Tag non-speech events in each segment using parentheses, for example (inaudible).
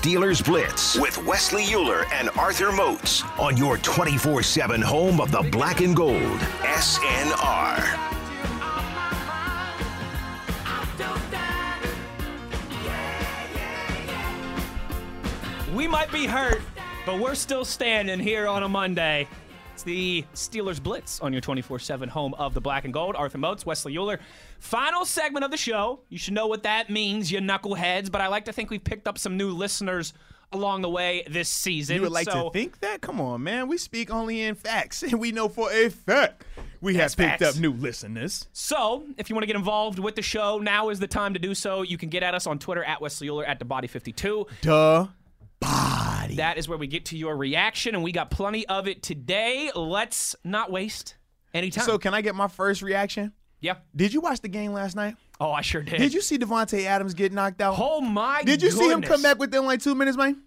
Steelers Blitz with Wesley Euler and Arthur Moats on your 24 7 home of the black and gold. SNR. We might be hurt, but we're still standing here on a Monday. It's the Steelers Blitz on your 24 7 home of the black and gold. Arthur Moats, Wesley Euler. Final segment of the show. You should know what that means, you knuckleheads, but I like to think we've picked up some new listeners along the way this season. You would like so, to think that? Come on, man. We speak only in facts, (laughs) and we know for a fact we have picked facts. up new listeners. So, if you want to get involved with the show, now is the time to do so. You can get at us on Twitter at Wesley Euler at the Body 52. Duh. Body. That is where we get to your reaction, and we got plenty of it today. Let's not waste any time. So, can I get my first reaction? Yeah. Did you watch the game last night? Oh, I sure did. Did you see Davante Adams get knocked out? Oh my! Did you see him come back within like two minutes, man?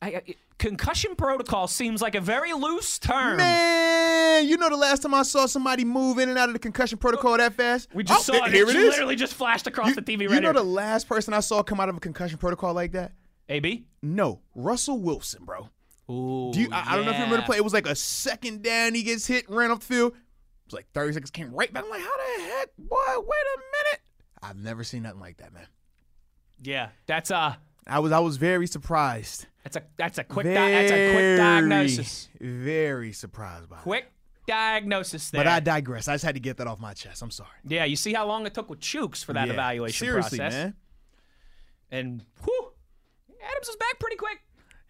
I, I, concussion protocol seems like a very loose term. Man, you know the last time I saw somebody move in and out of the concussion protocol that fast? we just Oh, saw it. Here it literally just flashed across You, the TV Right you know here. the last person I saw come out of a concussion protocol like that? AB. No, Russell Wilson, bro. Ooh, Do you, I, I don't know if you remember the yeah. play. It was like a second down. He gets hit, ran up the field. It was like 30 seconds, came right back. I'm like, how the heck, boy? Wait a minute. I've never seen nothing like that, man. Yeah, that's a I was I was very surprised. that's a that's a quick di- that's a quick diagnosis. Very surprised by. Quick diagnosis there. But I digress. I just had to get that off my chest. I'm sorry. yeah, you see how long it took with Chuks for that Yeah. evaluation Seriously, process. man. And whew, Adams was back pretty quick.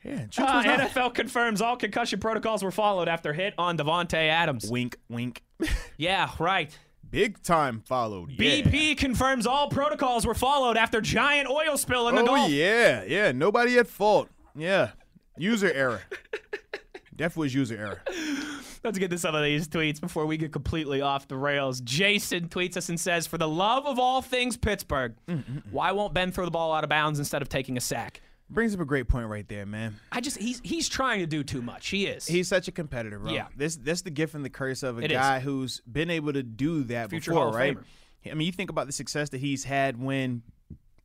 Yeah, Chuks Uh, not- NFL confirms all concussion protocols were followed after hit on Davante Adams. Wink, wink. (laughs) Yeah, right. Big time followed. Yeah. BP confirms all protocols were followed after giant oil spill in the Oh Gulf. yeah, yeah. Nobody at fault. Yeah. User error. Definitely was user error. Let's get to some of these tweets before we get completely off the rails. Jason tweets us and says, "For the love of all things Pittsburgh, mm, mm, mm. why won't Ben throw the ball out of bounds instead of taking a sack?" Brings up a great point right there, man. I just he's he's trying to do too much. He is. He's such a competitor, bro. Yeah. This that's the gift and the curse of a It is. guy who's been able to do that Future before, right? Famer. I mean, you think about the success that he's had when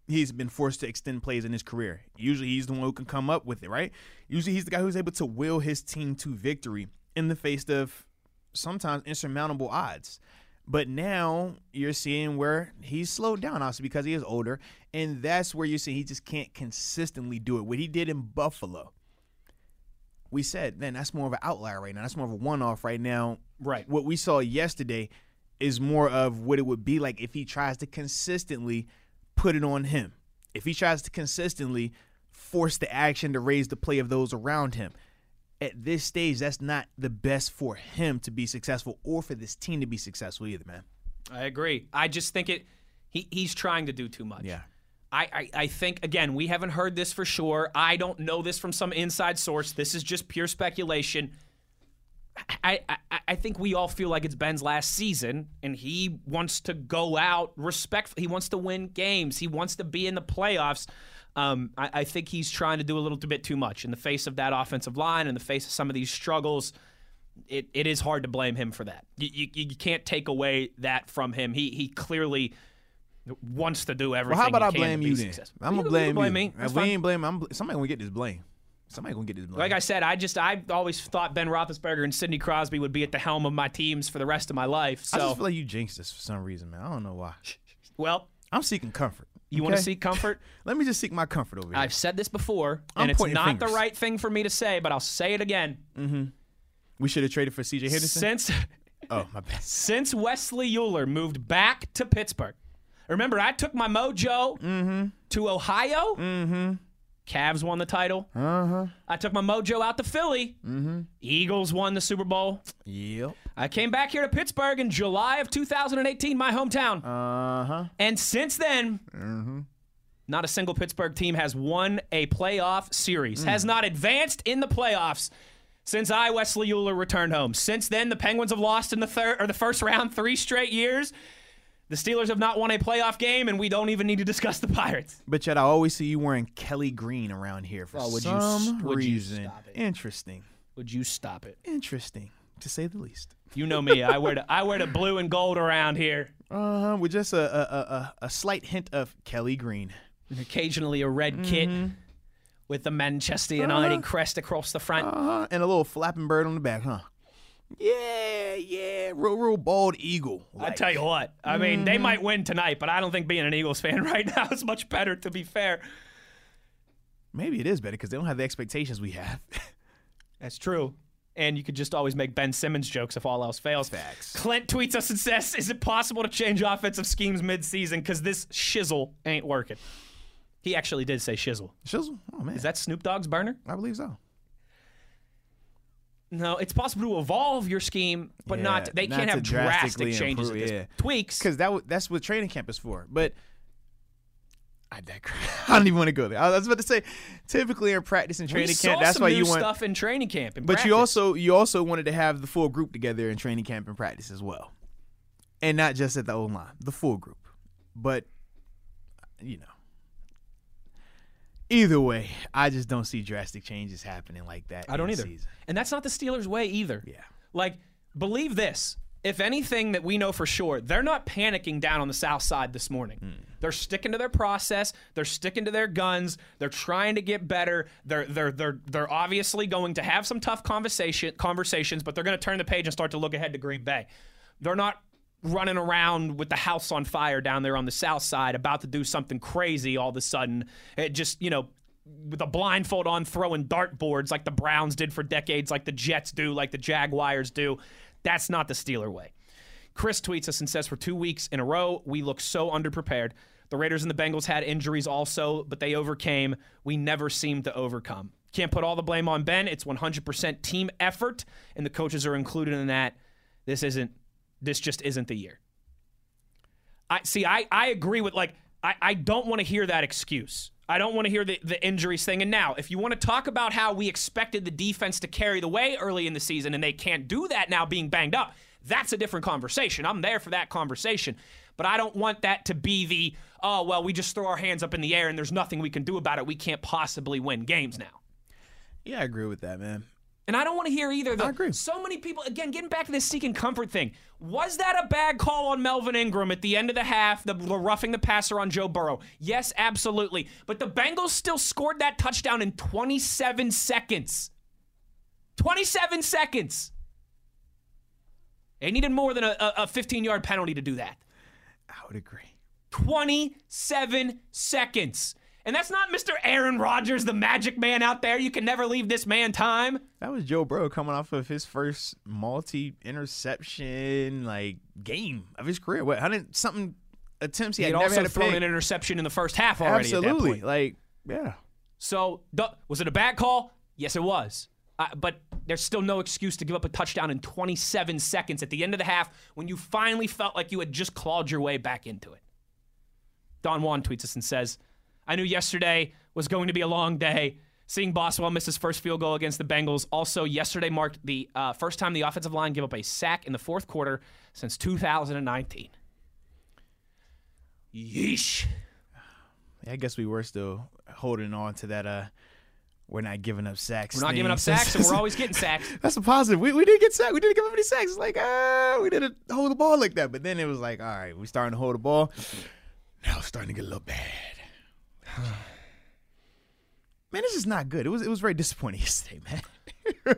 he's been forced to extend plays in his career. Usually he's the one who can come up with it, right? Usually he's the guy who's able to will his team to victory in the face of sometimes insurmountable odds. But now you're seeing where he's slowed down, obviously, because he is older. And that's where you see he just can't consistently do it. What he did in Buffalo, we said, man, that's more of an outlier right now. That's more of a one off right now. Right. What we saw yesterday is more of what it would be like if he tries to consistently put it on him. If he tries to consistently force the action to raise the play of those around him. At this stage, that's not the best for him to be successful or for this team to be successful either, man. I agree. I just think it. He he's trying to do too much. I, I, I think again we haven't heard this for sure. I don't know this from some inside source. This is just pure speculation. I, I, I think we all feel like it's Ben's last season, and he wants to go out respectful. He wants to win games. He wants to be in the playoffs. Um, I, I think he's trying to do a little bit too much in the face of that offensive line, in the face of some of these struggles. It, it is hard to blame him for that. You, you, you can't take away that from him. He he clearly wants to do everything. Well, how about I blame you then? I'm gonna blame, blame you. me. That's If we ain't blame. I'm, somebody gonna get this blame. Somebody gonna get this blame. Like I said, I just I always thought Ben Roethlisberger and Sidney Crosby would be at the helm of my teams for the rest of my life. I So, just feel like you jinxed this for some reason, man. I don't know why. well, I'm seeking comfort. You want to seek comfort? (laughs) Let me just seek my comfort over here. I've said this before, I'm and it's not the right thing for me to say, but I'll say it again. we should have traded for C.J. Henderson. Since (laughs) oh my bad. since Wesley Euler moved back to Pittsburgh, remember I took my mojo Mm-hmm. to Ohio. Mm-hmm. Cavs won the title. Uh huh. I took my mojo out to Philly. Mm-hmm. Eagles won the Super Bowl. Yep. I came back here to Pittsburgh in July of 2018, my hometown. Uh huh. And since then, Mm-hmm. not a single Pittsburgh team has won a playoff series, Mm. has not advanced in the playoffs since I, Wesley Euler, returned home. Since then, the Penguins have lost in the third or the first round three straight years. The Steelers have not won a playoff game, and we don't even need to discuss the Pirates. But yet I always see you wearing Kelly Green around here for Oh, would you some would you reason. stop it? Interesting. Would you stop it? Interesting, to say the least. You know me. I wear the I wear the blue and gold around here. Uh huh. With just a a, a a a slight hint of Kelly Green. and occasionally a red kit Mm-hmm. with the Manchester United Uh-huh. crest across the front. Uh-huh. And a little flapping bird on the back, huh? Yeah, yeah. Real, real bald eagle. I tell you what, I mean, Mm-hmm. they might win tonight, but I don't think being an Eagles fan (laughs) right now is much better. To be fair, maybe it is better because they don't have the expectations we have. (laughs) that's true. And you could just always make Ben Simmons jokes if all else fails. Facts. Clint tweets us and says, "Is it possible to change offensive schemes mid-season? Because this shizzle ain't working." He actually did say shizzle. Shizzle? Oh, man. Is that Snoop Dogg's burner? I believe so. No, it's possible to evolve your scheme, but not they not can't have drastic changes. improve, at this. yeah. Tweaks. Because that w- that's what training camp is for. But I digress. (laughs) I don't even want to go there. I was about to say, typically in practice and training camp, that's why you want. stuff in training camp. in But you also you also wanted to have the full group together in training camp and practice as well, and not just at the O line, the full group. But you know, either way, I just don't see drastic changes happening like that. I don't either. Season. And that's not the Steelers' way either. Yeah. Like, believe this. If anything that we know for sure, they're not panicking down on the south side this morning. Hmm. They're sticking to their process. They're sticking to their guns. They're trying to get better. They're they're they're they're obviously going to have some tough conversation conversations, but they're going to turn the page and start to look ahead to Green Bay. They're not running around with the house on fire down there on the south side, about to do something crazy all of a sudden. It just you know with a blindfold on throwing dartboards like the Browns did for decades, like the Jets do, like the Jaguars do. That's not the Steeler way. Chris tweets us and says, For two weeks in a row, we look so underprepared. The Raiders and the Bengals had injuries also, but they overcame. We never seemed to overcome. Can't put all the blame on Ben. It's 100% team effort, and the coaches are included in that. This isn't, this just isn't the year. I see. I, I agree with like I, I don't want to hear that excuse. I don't want to hear the, the injuries thing. And now, if you want to talk about how we expected the defense to carry the way early in the season and they can't do that now being banged up, that's a different conversation. I'm there for that conversation. But I don't want that to be the, oh, well, we just throw our hands up in the air and there's nothing we can do about it. We can't possibly win games now. Yeah, I agree with that, man. And I don't want to hear either. The, I agree. So many people, again, getting back to this seeking comfort thing. Was that a bad call on Melvin Ingram at the end of the half, the, the roughing the passer on Joe Burrow? Yes, absolutely. But the Bengals still scored that touchdown in 27 seconds. 27 seconds. They needed more than a 15 yard penalty to do that. I would agree. 27 seconds. And that's not Mr. Aaron Rodgers, the magic man out there. You can never leave this man time. That was Joe Burrow coming off of his first multi-interception like game of his career. What hundred something attempts he He had had never also had thrown pick. an interception in the first half already. Absolutely, like yeah. So, was it a bad call? Yes, it was. Uh, but there's still no excuse to give up a touchdown in 27 seconds at the end of the half when you finally felt like you had just clawed your way back into it. Don Juan tweets us and says, I knew yesterday was going to be a long day. Seeing Boswell miss his first field goal against the Bengals. Also, yesterday marked the uh, first time the offensive line gave up a sack in the fourth quarter since 2019. Yeesh. I guess we were still holding on to that. Uh, we're not giving up sacks. We're not thing. giving up sacks, and we're always getting (laughs) sacks. That's a positive. We, we didn't get sacked. We didn't give up any sacks. It's like, ah, we didn't hold the ball like that. But then it was like, all right, we're starting to hold the ball. Now it's starting to get a little bad. (sighs) man, this is not good. It was it was very disappointing (laughs) yesterday, man.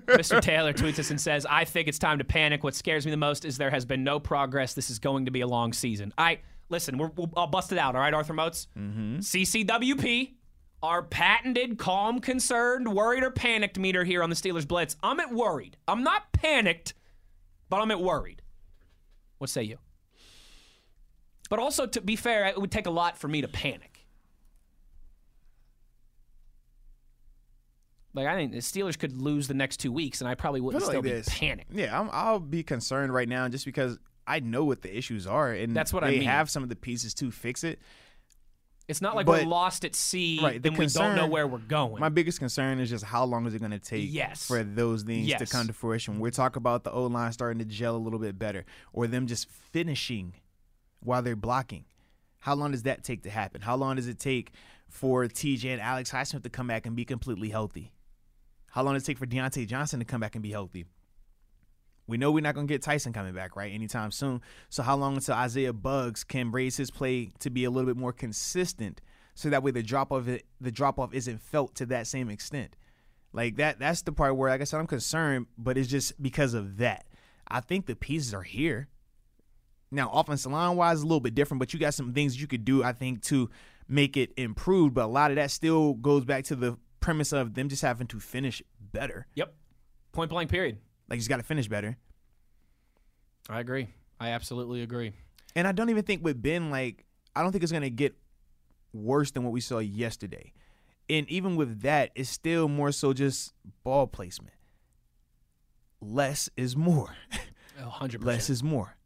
Mr. Taylor tweets us and says, I think it's time to panic. What scares me the most is there has been no progress. This is going to be a long season. I listen, we're, we'll, I'll bust it out, all right, Arthur Moats? Mm-hmm. CCWP, our patented calm, concerned, worried, or panicked meter here on the Steelers Blitz. I'm at worried. I'm not panicked, but I'm at worried. What say you? But also, to be fair, it would take a lot for me to panic. Like I think the Steelers could lose the next two weeks, and I probably wouldn't still like be this. panicked. Yeah, I'm, I'll be concerned right now just because I know what the issues are, and That's what I mean. have some of the pieces to fix it. It's not like But- we're lost at sea Right, and we don't know where we're going. My biggest concern is just how long is it going to take Yes. for those things to come to fruition. We're talking about the O line starting to gel a little bit better, or them just finishing while they're blocking. How long does that take to happen? How long does it take for TJ and Alex Highsmith to come back and be completely healthy? How long does it take for Diontae Johnson to come back and be healthy? We know we're not going to get Tyson coming back, right, anytime soon. So, how long until Isaiah Buggs can raise his play to be a little bit more consistent so that way the drop off the drop off isn't felt to that same extent. Like that that's the part where like I said I'm concerned, but it's just because of that. I think the pieces are here. Now, offensive line wise, a little bit different, but you got some things you could do, I think, to make it improved. But a lot of that still goes back to the premise of them just having to finish better. Yep. Point blank, period. Like, you just got to finish better. I agree. I absolutely agree. And I don't even think with Ben, like, I don't think it's going to get worse than what we saw yesterday. And even with that, it's still more so just ball placement. Less is more. 100%. Less is more.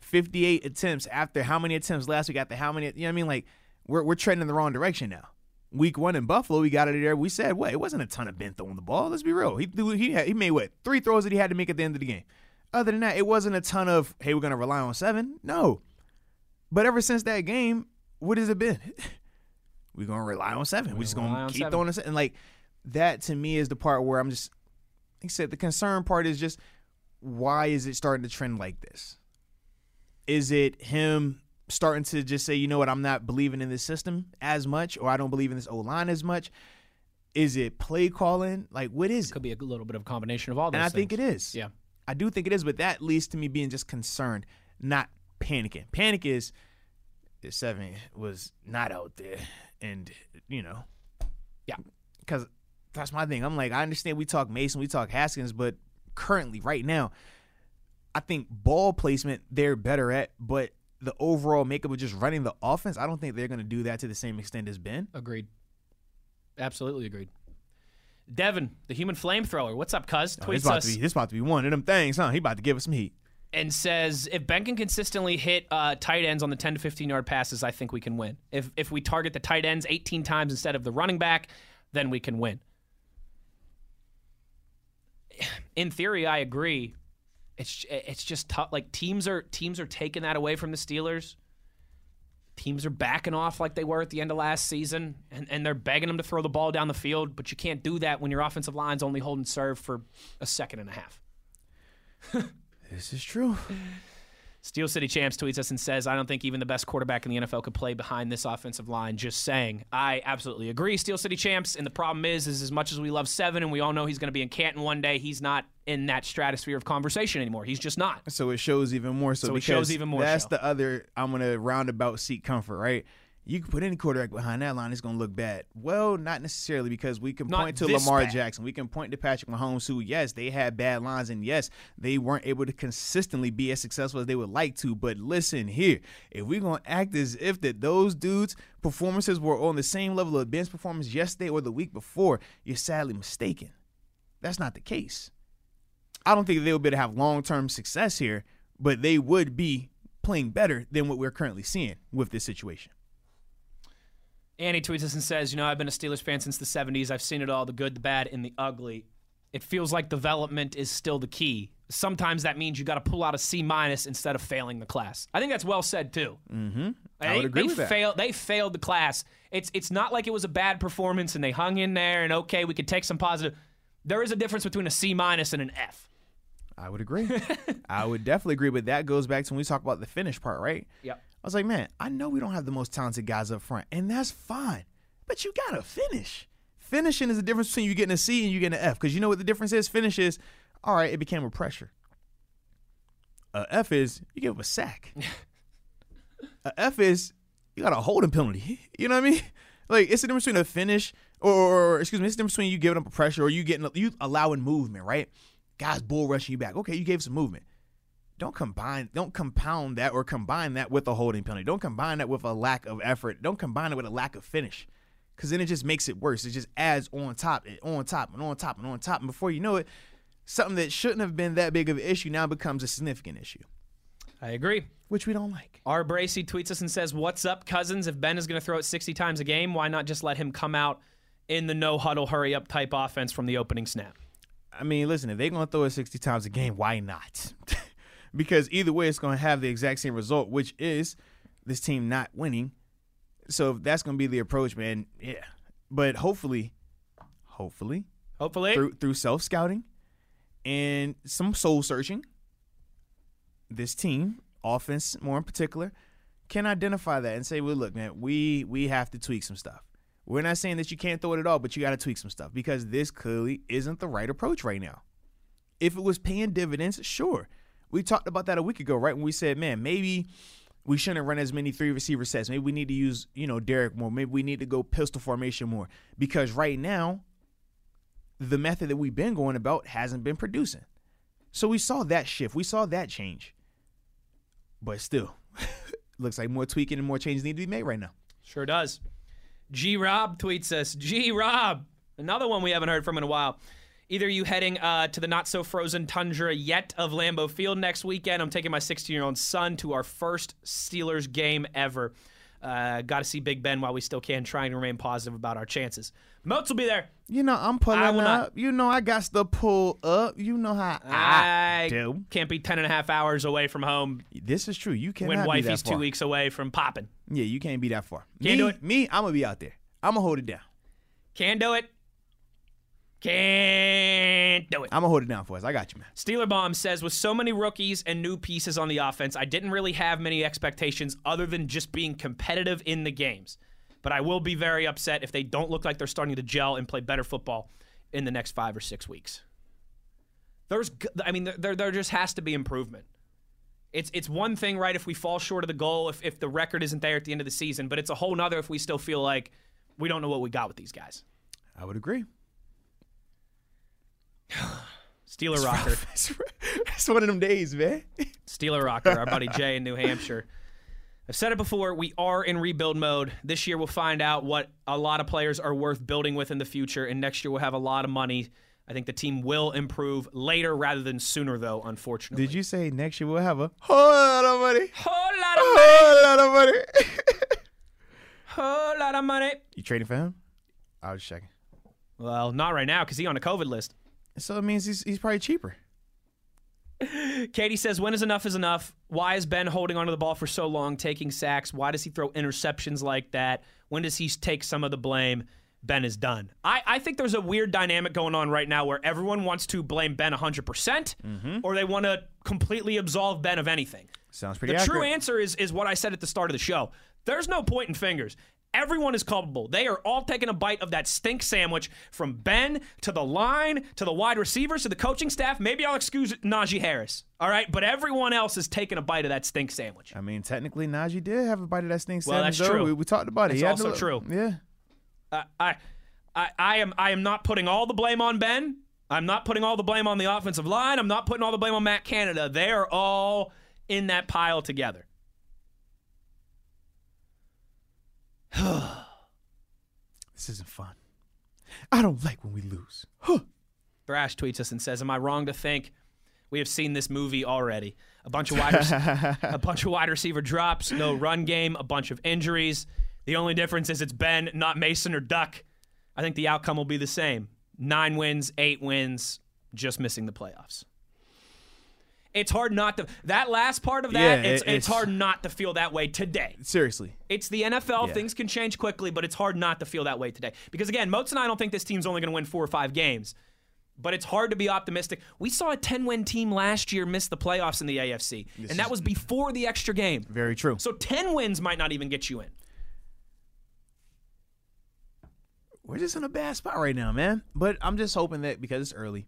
58 attempts after how many attempts last week? After how many? You know what I mean? Like, we're, we're trending in the wrong direction now. Week one in Buffalo, we got it there. We said, what? It wasn't a ton of Ben throwing the ball. Let's be real. He he had, he made what three throws that he had to make at the end of the game. Other than that, it wasn't a ton of hey, we're gonna rely on seven. No, but ever since that game, what has it been? (laughs) we're gonna rely on 7 we're, we're just gonna keep seven. throwing it. And like that to me is the part where I'm just, like I said, the concern part is just why is it starting to trend like this? Is it him starting to just say, you know what, I'm not believing in this system as much, or I don't believe in this O line as much? Is it play calling? Like, what is it? Could be a little bit of a combination of all those. And I things. think it is. Yeah, I do think it is, but that leads to me being just concerned, not panicking. Panic is seven was not out there, and you know, yeah, because that's my thing. I'm like, I understand we talk Mason, we talk Haskins, but currently, right now, I think ball placement they're better at, but the overall makeup of just running the offense, I don't think they're going to do that to the same extent as Ben. Agreed. Absolutely agreed. Devin, the human flamethrower. What's up, cuz? Oh, this about us. To be, this about to be one of them things, huh? He about to give us some heat. And says, if Ben can consistently hit uh, tight ends on the 10 to 15 yard passes, I think we can win. If if we target the tight ends 18 times instead of the running back, then we can win. (sighs) In theory, I agree. It's it's just tough. Like teams are teams are taking that away from the Steelers. Teams are backing off like they were at the end of last season, and, and they're begging them to throw the ball down the field. But you can't do that when your offensive line's only holding serve for a second and a half. this is true. (laughs) Steel City Champs tweets us and says, I don't think even the best quarterback in the NFL could play behind this offensive line. Just saying. I absolutely agree, Steel City Champs. And the problem is, is as much as we love Seven and we all know he's going to be in Canton one day, he's not in that stratosphere of conversation anymore. He's just not. So it shows even more so, so it shows even more. That's the other, I'm going to roundabout seek comfort, right? You can put any quarterback behind that line, it's going to look bad. Well, not necessarily because we can not point to Lamar bad. Jackson. We can point to Patrick Mahomes, who, yes, they had bad lines, and yes, they weren't able to consistently be as successful as they would like to. But listen here, if we're going to act as if that those dudes' performances were on the same level of Ben's performance yesterday or the week before, you're sadly mistaken. That's not the case. I don't think they'll be able to have long term success here, but they would be playing better than what we're currently seeing with this situation. Annie tweets us and says, You know, I've been a Steelers fan since the 70s. I've seen it all the good, the bad, and the ugly. It feels like development is still the key. Sometimes that means you got to pull out a C minus instead of failing the class. I think that's well said too. Mm-hmm. I they, would agree they with failed, that. They failed the class. It's it's not like it was a bad performance and they hung in there and okay, we could take some positive. There is a difference between a C minus and an F. I would agree. (laughs) I would definitely agree, but that goes back to when we talk about the finish part, right? Yep. I was like, man, I know we don't have the most talented guys up front, and that's fine. But you gotta finish. Finishing is the difference between you getting a C and you getting an F. Because you know what the difference is? Finish is, all right, it became a pressure. A F is you give up a sack. (laughs) a F is you got a holding penalty. You know what I mean? Like it's the difference between a finish or, or excuse me, it's the difference between you giving up a pressure or you getting you allowing movement, right? Guys bull rushing you back. Okay, you gave some movement don't combine don't compound that or combine that with a holding penalty. Don't combine that with a lack of effort. Don't combine it with a lack of finish. Cause then it just makes it worse. It just adds on top, on top, and on top, and on top. And before you know it, something that shouldn't have been that big of an issue now becomes a significant issue. I agree. Which we don't like. R. Bracy tweets us and says, What's up, cousins? If Ben is going to throw it 60 times a game, why not just let him come out in the no huddle, hurry up type offense from the opening snap? I mean, listen, if they're going to throw it 60 times a game, why not? (laughs) because either way, it's going to have the exact same result, which is this team not winning. So that's going to be the approach, man, yeah. But hopefully, hopefully, hopefully through through self scouting and some soul searching, this team, offense more in particular, can identify that and say, well, look, man, we we have to tweak some stuff. We're not saying that you can't throw it at all, but you got to tweak some stuff because this clearly isn't the right approach right now. If it was paying dividends, sure. We talked about that a week ago, right? When we said, man, maybe we shouldn't run as many three receiver sets. Maybe we need to use, you know, Derek more. Maybe we need to go pistol formation more. Because right now, the method that we've been going about hasn't been producing. So we saw that shift. We saw that change. But still, (laughs) looks like more tweaking and more changes need to be made right now. Sure does. G Rob tweets us. G Rob, another one we haven't heard from in a while. Either you heading uh, to the not so frozen tundra yet of Lambeau Field next weekend. I'm taking my 16 year old son to our first Steelers game ever. Uh, Got to see Big Ben while we still can, trying to remain positive about our chances. Moats will be there. You know, I'm pulling I will up. not. You know, I got to pull up. You know how I, I do. can't be 10 and a half hours away from home This is true. You cannot when be wifey's that far. two weeks away from popping. Yeah, you can't be that far. Can't me, do it. Me, I'm gonna be out there. I'm gonna hold it down. Can do it. Can't do it. I'm gonna hold it down for us. I got you, man. Steeler Bomb says, with so many rookies and new pieces on the offense, I didn't really have many expectations other than just being competitive in the games. But I will be very upset if they don't look like they're starting to gel and play better football in the next five or six weeks. There's, I mean, there, there, there just has to be improvement. It's, it's one thing, right, if we fall short of the goal, if, if the record isn't there at the end of the season, but it's a whole nother if we still feel like we don't know what we got with these guys. I would agree. (sighs) Steeler Rocker. it's, (laughs) it's one of them days, man. (laughs) Steeler Rocker, our buddy Jay in New Hampshire. I've said it before, we are in rebuild mode. This year we'll find out what a lot of players are worth building with in the future, and next year we'll have a lot of money. I think the team will improve later rather than sooner, though, unfortunately. Did you say next year we'll have a whole lot of money? Whole lot of money. Whole lot of money. (laughs) Whole lot of money. you trading for him? I was checking. Well, not right now because he's on a COVID list. So it means he's he's probably cheaper. (laughs) Katie says, when is enough is enough? Why is Ben holding onto the ball for so long, taking sacks? Why does he throw interceptions like that? When does he take some of the blame? Ben is done. I, I think there's a weird dynamic going on right now where everyone wants to blame Ben 100% mm-hmm. or they want to completely absolve Ben of anything. Sounds pretty The accurate. true answer is is what I said at the start of the show. There's no pointing fingers. Everyone is culpable. They are all taking a bite of that stink sandwich from Ben to the line to the wide receivers to the coaching staff. Maybe I'll excuse Najee Harris. All right, but everyone else is taking a bite of that stink sandwich. I mean, technically, Najee did have a bite of that stink Well, sandwich, that's though. true. We, we talked about it. It's also to- true. Yeah. Uh, I, I, I am I am not putting all the blame on Ben. I'm not putting all the blame on the offensive line. I'm not putting all the blame on Matt Canada. They are all in that pile together. (sighs) This isn't fun. I don't like when we lose. Thrash tweets us and says, "Am I wrong to think we have seen this movie already? A bunch of wide, a bunch of wide receiver drops, no run game, a bunch of injuries. The only difference is it's Ben, not Mason or Duck. I think the outcome will be the same: nine wins, eight wins, just missing the playoffs." It's hard not to. That last part of that, Yeah, it's, it's it's- hard not to feel that way today. Seriously. It's the NFL. Yeah. Things can change quickly, but it's hard not to feel that way today. Because again, Moats and I don't think this team's only going to win four or five games, but it's hard to be optimistic. We saw a 10 win team last year miss the playoffs in the AFC, and that was before the extra game. Very true. So 10 wins might not even get you in. We're just in a bad spot right now, man. But I'm just hoping that because it's early,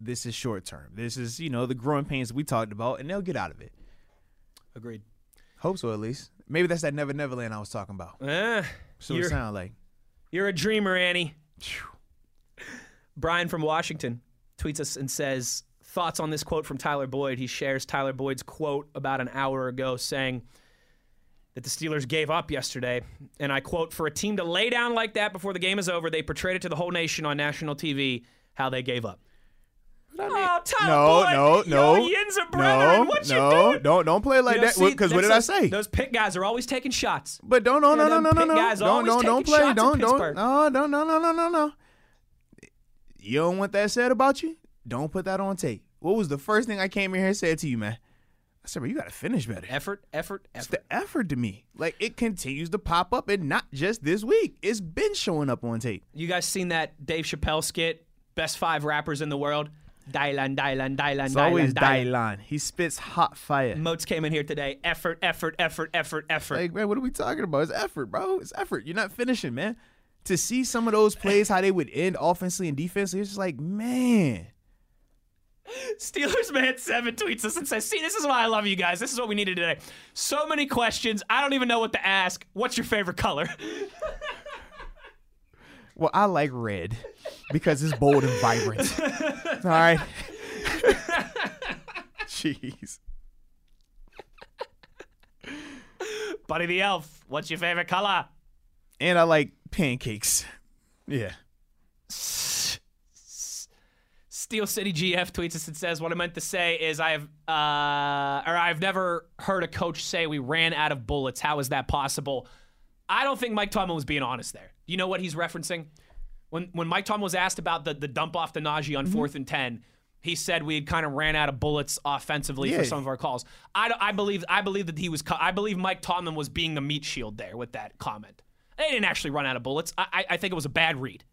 this is short term. This is, you know, the growing pains we talked about, and they'll get out of it. Agreed. Hope so, at least. Maybe that's that Never Neverland I was talking about. Eh, So it you're, sound like. you're a dreamer, Annie. Brian from Washington tweets us and says, Thoughts on this quote from Tyler Boyd. He shares Tyler Boyd's quote about an hour ago saying that the Steelers gave up yesterday. And I quote, For a team to lay down like that before the game is over, they portrayed it to the whole nation on national TV how they gave up. Oh, Tyler No, Boyd, no, no, yo, Yinza brethren, no, what you no, doing? don't don't play like You know, that. Because what did that's I say? Those pit guys are always taking shots. But don't no no no no no no don't don't don't play don't don't no no no no no no no. You don't want that said about you? Don't put that on tape. What was the first thing I came in here and said to you, man? I said, bro, you got to finish better. Effort, effort, effort. It's the effort to me. Like it continues to pop up, and not just this week. It's been showing up on tape. You guys seen that Dave Chappelle skit, Best Five Rappers in the World? Dylan, Dylan, Dylan, It's Dylan, always Dylan. Dylan. He spits hot fire. Moats came in here today. Effort, effort, effort, effort, effort. Like, man, what are we talking about? It's effort, bro. It's effort. You're not finishing, man. To see some of those plays, how they would end offensively and defensively, it's just like, man. Steelers Man 7 tweets us and says, See, this is why I love you guys. This is what we needed today. So many questions. I don't even know what to ask. What's your favorite color? (laughs) Well, I like red because it's bold and vibrant. (laughs) All right. (laughs) Jeez. Buddy the Elf, what's your favorite color? And I like pancakes. Yeah. Steel City GF tweets us and says, "What I meant to say is I have, uh, or I've never heard a coach say we ran out of bullets. How is that possible? I don't think Mike Tomlin was being honest there. You know what he's referencing? When when Mike Tomlin was asked about the the dump off the Najee on mm-hmm. fourth and ten, he said we had kind of ran out of bullets offensively for some of our calls. I, I believe I believe that he was I believe Mike Tomlin was being the meat shield there with that comment. They didn't actually run out of bullets. I, I, I think it was a bad read.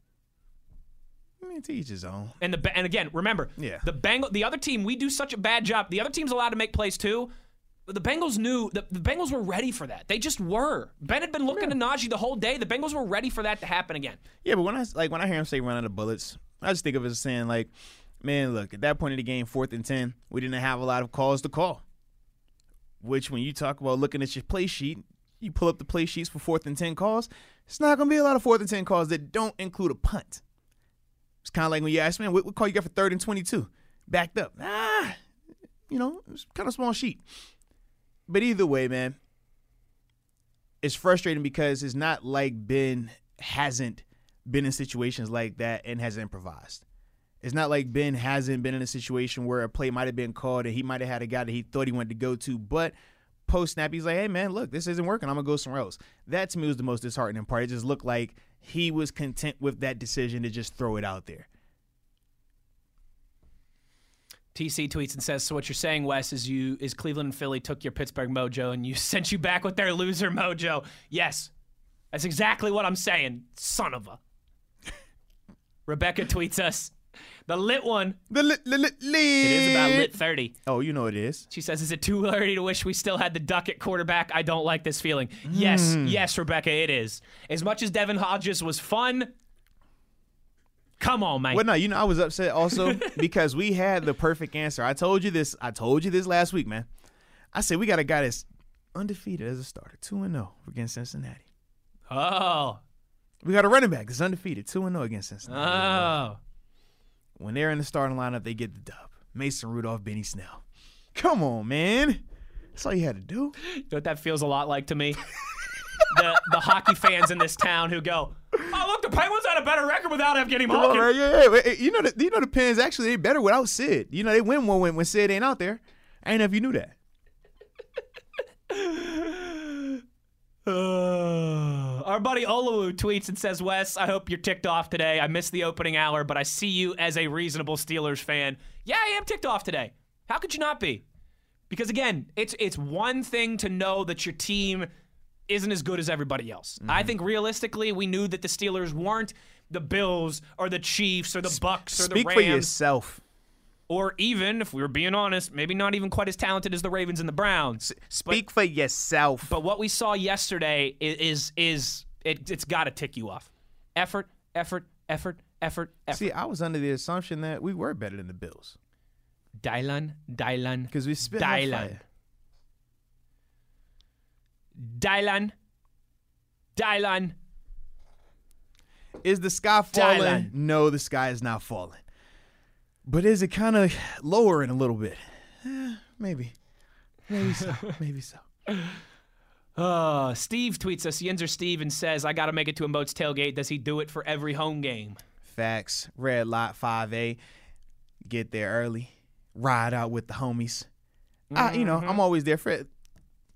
I mean, to each his own. And the and again, remember, Yeah. the Bengal, the other team, we do such a bad job. The other team's allowed to make plays too. The Bengals knew the, the Bengals were ready for that. They just were. Ben had been looking to Najee the whole day. The Bengals were ready for that to happen again. Yeah, but when I like when I hear him say run out of bullets, I just think of it as saying like, man, look, at that point in the game, fourth and ten, we didn't have a lot of calls to call. Which when you talk about looking at your play sheet, you pull up the play sheets for fourth and ten calls, it's not gonna be a lot of fourth and ten calls that don't include a punt. It's kind of like when you ask, man, what, what call you got for third and twenty-two? Backed up. Ah, you know, it's kind of a small sheet. But either way, man, it's frustrating because it's not like Ben hasn't been in situations like that and has improvised. It's not like Ben hasn't been in a situation where a play might have been called and he might have had a guy that he thought he wanted to go to, but post snap he's like, "Hey man, look, this isn't working. I'm gonna go somewhere else." That to me was the most disheartening part. It just looked like he was content with that decision to just throw it out there. TC tweets and says, "So what you're saying, Wes, is you is Cleveland and Philly took your Pittsburgh mojo and you (laughs) sent you back with their loser mojo." Yes, that's exactly what I'm saying. Son of a. (laughs) Rebecca tweets us, "The lit one. The lit, lit, lit, lit. It is about lit 30." Oh, you know it is. She says, "Is it too early to wish we still had the duck at quarterback? I don't like this feeling." Yes, mm. yes, Rebecca, it is. As much as Devlin Hodges was fun, come on, man. Well, no, you know, I was upset also (laughs) because we had the perfect answer. I told you this. I told you this last week, man. I said we got a guy that's undefeated as a starter, two and zero against Cincinnati. oh, We got a running back that's undefeated, two and zero against Cincinnati. oh. when they're in the starting lineup, they get the dub. Mason Rudolph, Benny Snell. Come on, man. That's all you had to do. You know what that feels a lot like to me? (laughs) the the hockey fans in this town who go, "Oh, look, the Penguins had a better record without Evgeny Malkin." man. Yeah, yeah. You know, the, you know the Pens actually they better without Sid. You know they win more when, when Sid ain't out there. I ain't know if you knew that. Uh, (sighs) our buddy Olawu tweets and says, Wes, I hope you're ticked off today. I missed the opening hour, but I see you as a reasonable Steelers fan. Yeah, I am ticked off today. How could you not be? Because again, it's it's one thing to know that your team isn't as good as everybody else. I mm-hmm. think realistically, we knew that the Steelers weren't the Bills or the Chiefs or the Bucks or the Ravens. Speak for yourself. or even, if we were being honest, maybe not even quite as talented as the Ravens and the Browns. Speak for yourself. But what we saw yesterday i- is is, it, it's got to tick you off. Effort, effort, effort, effort, effort. See, I was under the assumption that we were better than the Bills Dylan, Dylan, because we spit Dylan. Dylan, Dylan. Is the sky falling? Dylan. No, the sky is not falling. But is it kind of lowering a little bit? Eh, maybe. Maybe so. (laughs) maybe so. Uh, Steve tweets us, Steve, and says, I got to make it to a Moats tailgate. Does he do it for every home game? Facts. Red lot 5A. Get there early. Ride out with the homies. I, you know, I'm always there for it.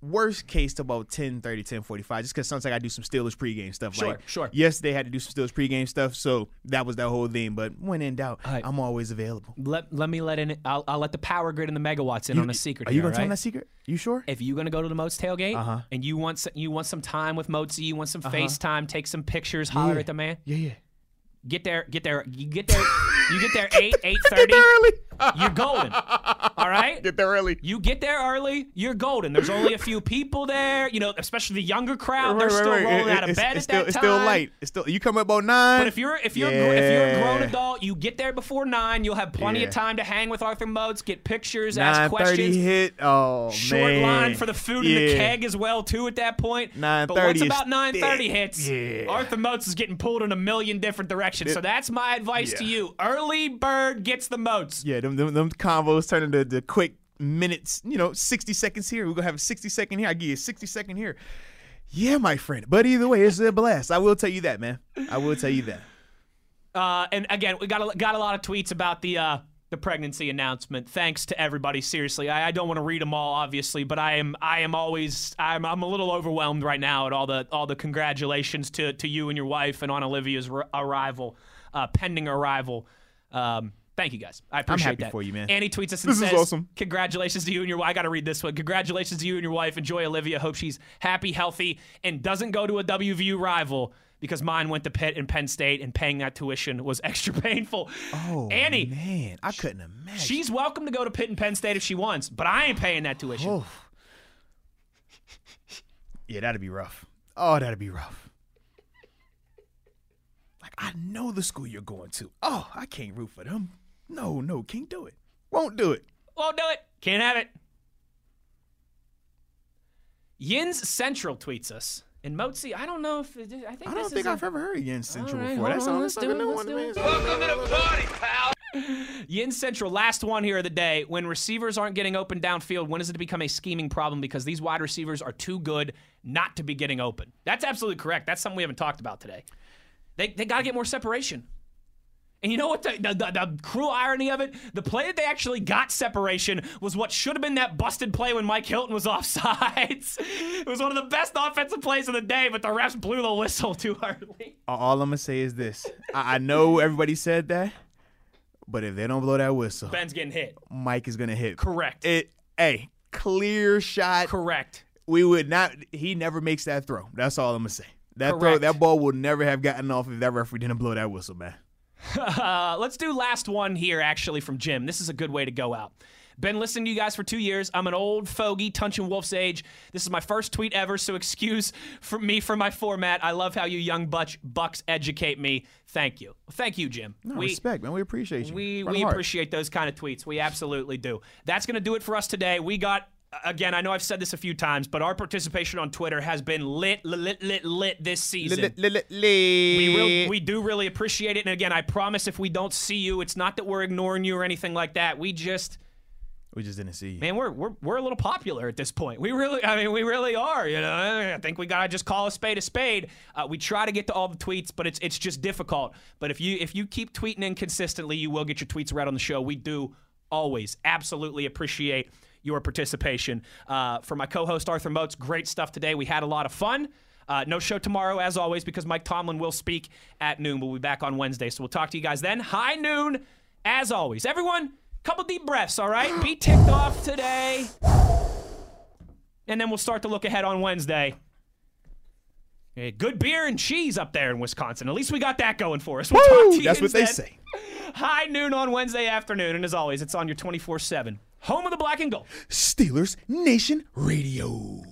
Worst case to about 10, 30, 10, 45, just because sometimes I do some Steelers pregame stuff. Sure, like, sure. Yesterday, I had to do some Steelers pregame stuff, so that was that whole thing. But when in doubt, right. I'm always available. Let, let me let in, I'll, I'll let the power grid and the megawatts in on a secret Are you here, going to tell all them that secret? You sure? if you're gonna go to the Moats tailgate Uh-huh. and you want some, you want some time with Moatsy, you want some FaceTime, take some pictures, holler Yeah. at the man. Yeah, yeah. Get there, get there, you get there, you get there (laughs) eight eight thirty. Early. You're golden. All right? Get there early. You get there early, you're golden. There's only a few people there, you know, especially the younger crowd. They're still rolling It- out of it's, bed at still, that It's still light. It's still you come up about nine. But if you're if you're gr- if you're a grown adult, you get there before nine. You'll have plenty Yeah. of time to hang with Arthur Moats, get pictures, ask nine thirty questions. hit. Oh Short man. line for the food and the Yeah. keg as well too at that point. But 9:30 once about nine thirty hits, Yeah. Arthur Moats is getting pulled in a million different directions. So that's my advice to you: early bird gets the moats. Yeah, them, them, them combos turn into the quick minutes, you know, 60 seconds here. We're going to have a 60 second here. I give you a 60 second here. Yeah, my friend. But either way, it's a blast. I will tell you that, man. I will tell you that. Uh, and again, we got a, got a lot of tweets about the uh, the pregnancy announcement. Thanks to everybody. Seriously, I, I don't want to read them all, obviously, but I am I am always I'm, I'm a little overwhelmed right now at all the all the congratulations to to you and your wife and on Olivia's r- arrival, uh, pending arrival. Um, Thank you guys. I appreciate I'm happy that. for you, man. Annie tweets us and This is says, awesome. Congratulations to you and your wife. I got to read this one. Congratulations to you and your wife. Enjoy Olivia. Hope she's happy, healthy, and doesn't go to a WVU rival because mine went to Pitt and Penn State, and paying that tuition was (laughs) extra painful. Oh, Annie, man. I couldn't imagine. she's welcome to go to Pitt and Penn State if she wants, but I ain't paying that tuition. Oh. Yeah, that'd be rough. Oh, that'd be rough. Like, I know the school you're going to. Oh, I can't root for them. No, no, can't do it. Won't do it. Won't do it. Can't have it. Yins Central tweets us. And Moatsy, I don't know if I think I don't is think i I've ever heard Yen Central All right, before. That's on, all let's that's do like a it, new let's one do to it. me. Yin Central, last one here of the day. When receivers aren't getting open downfield, when does it become a scheming problem? Because these wide receivers are too good not to be getting open. That's absolutely correct. That's something we haven't talked about today. They, they got to get more separation. And you know what? The, the, the, the cruel irony of it? The play that they actually got separation was what should have been that busted play when Mike Hilton was (laughs) offsides. it was one of the best offensive plays of the day, but the refs blew the whistle (laughs) too early. All I'm gonna say is this: I, I know everybody said that, but if they don't blow that whistle, Ben's getting hit. Mike is gonna hit. Correct. It. Hey, clear shot. Correct. We would not. He never makes that throw. That's all I'm gonna say. That throw, that ball would never have gotten off if that referee didn't blow that whistle, man. Uh, (laughs) let's do last one here, actually, from Jim. This is a good way to go out. Been listening to you guys for two years. I'm an old fogey, Tunch Wolf's age. This is my first tweet ever, so excuse for me for my format. I love how you young butch, bucks educate me. Thank you. Thank you, Jim. No, we, respect, man. We appreciate you. we, Run we hard. appreciate those kind of tweets. We absolutely do. That's going to do it for us today. We got, again, I know I've said this a few times, but our participation on Twitter has been lit, lit, lit, lit, lit this season. Li- li- li- We, real, we do really appreciate it. And again, I promise if we don't see you, it's not that we're ignoring you or anything like that. We just, we just didn't see you. man, we're, we're, we're a little popular at this point. We really, I mean, we really are. You know, I think we got to just call a spade a spade. Uh, we try to get to all the tweets, but it's it's just difficult. But if you if you keep tweeting in consistently, you will get your tweets read on the show. We do always absolutely appreciate your participation. Uh, for my co-host Arthur Moats, great stuff today. We had a lot of fun. Uh, no show tomorrow, as always, because Mike Tomlin will speak at noon. We'll be back on Wednesday, so we'll talk to you guys then. High noon, as always. Everyone, couple deep breaths, all right? Be ticked off today, and then we'll start to look ahead on Wednesday. Hey, good beer and cheese up there in Wisconsin. At least we got that going for us. We'll talk to Woo! That's what they say. High noon on Wednesday afternoon, and as always, it's on your 24 7 home of the black and gold. Steelers Nation Radio.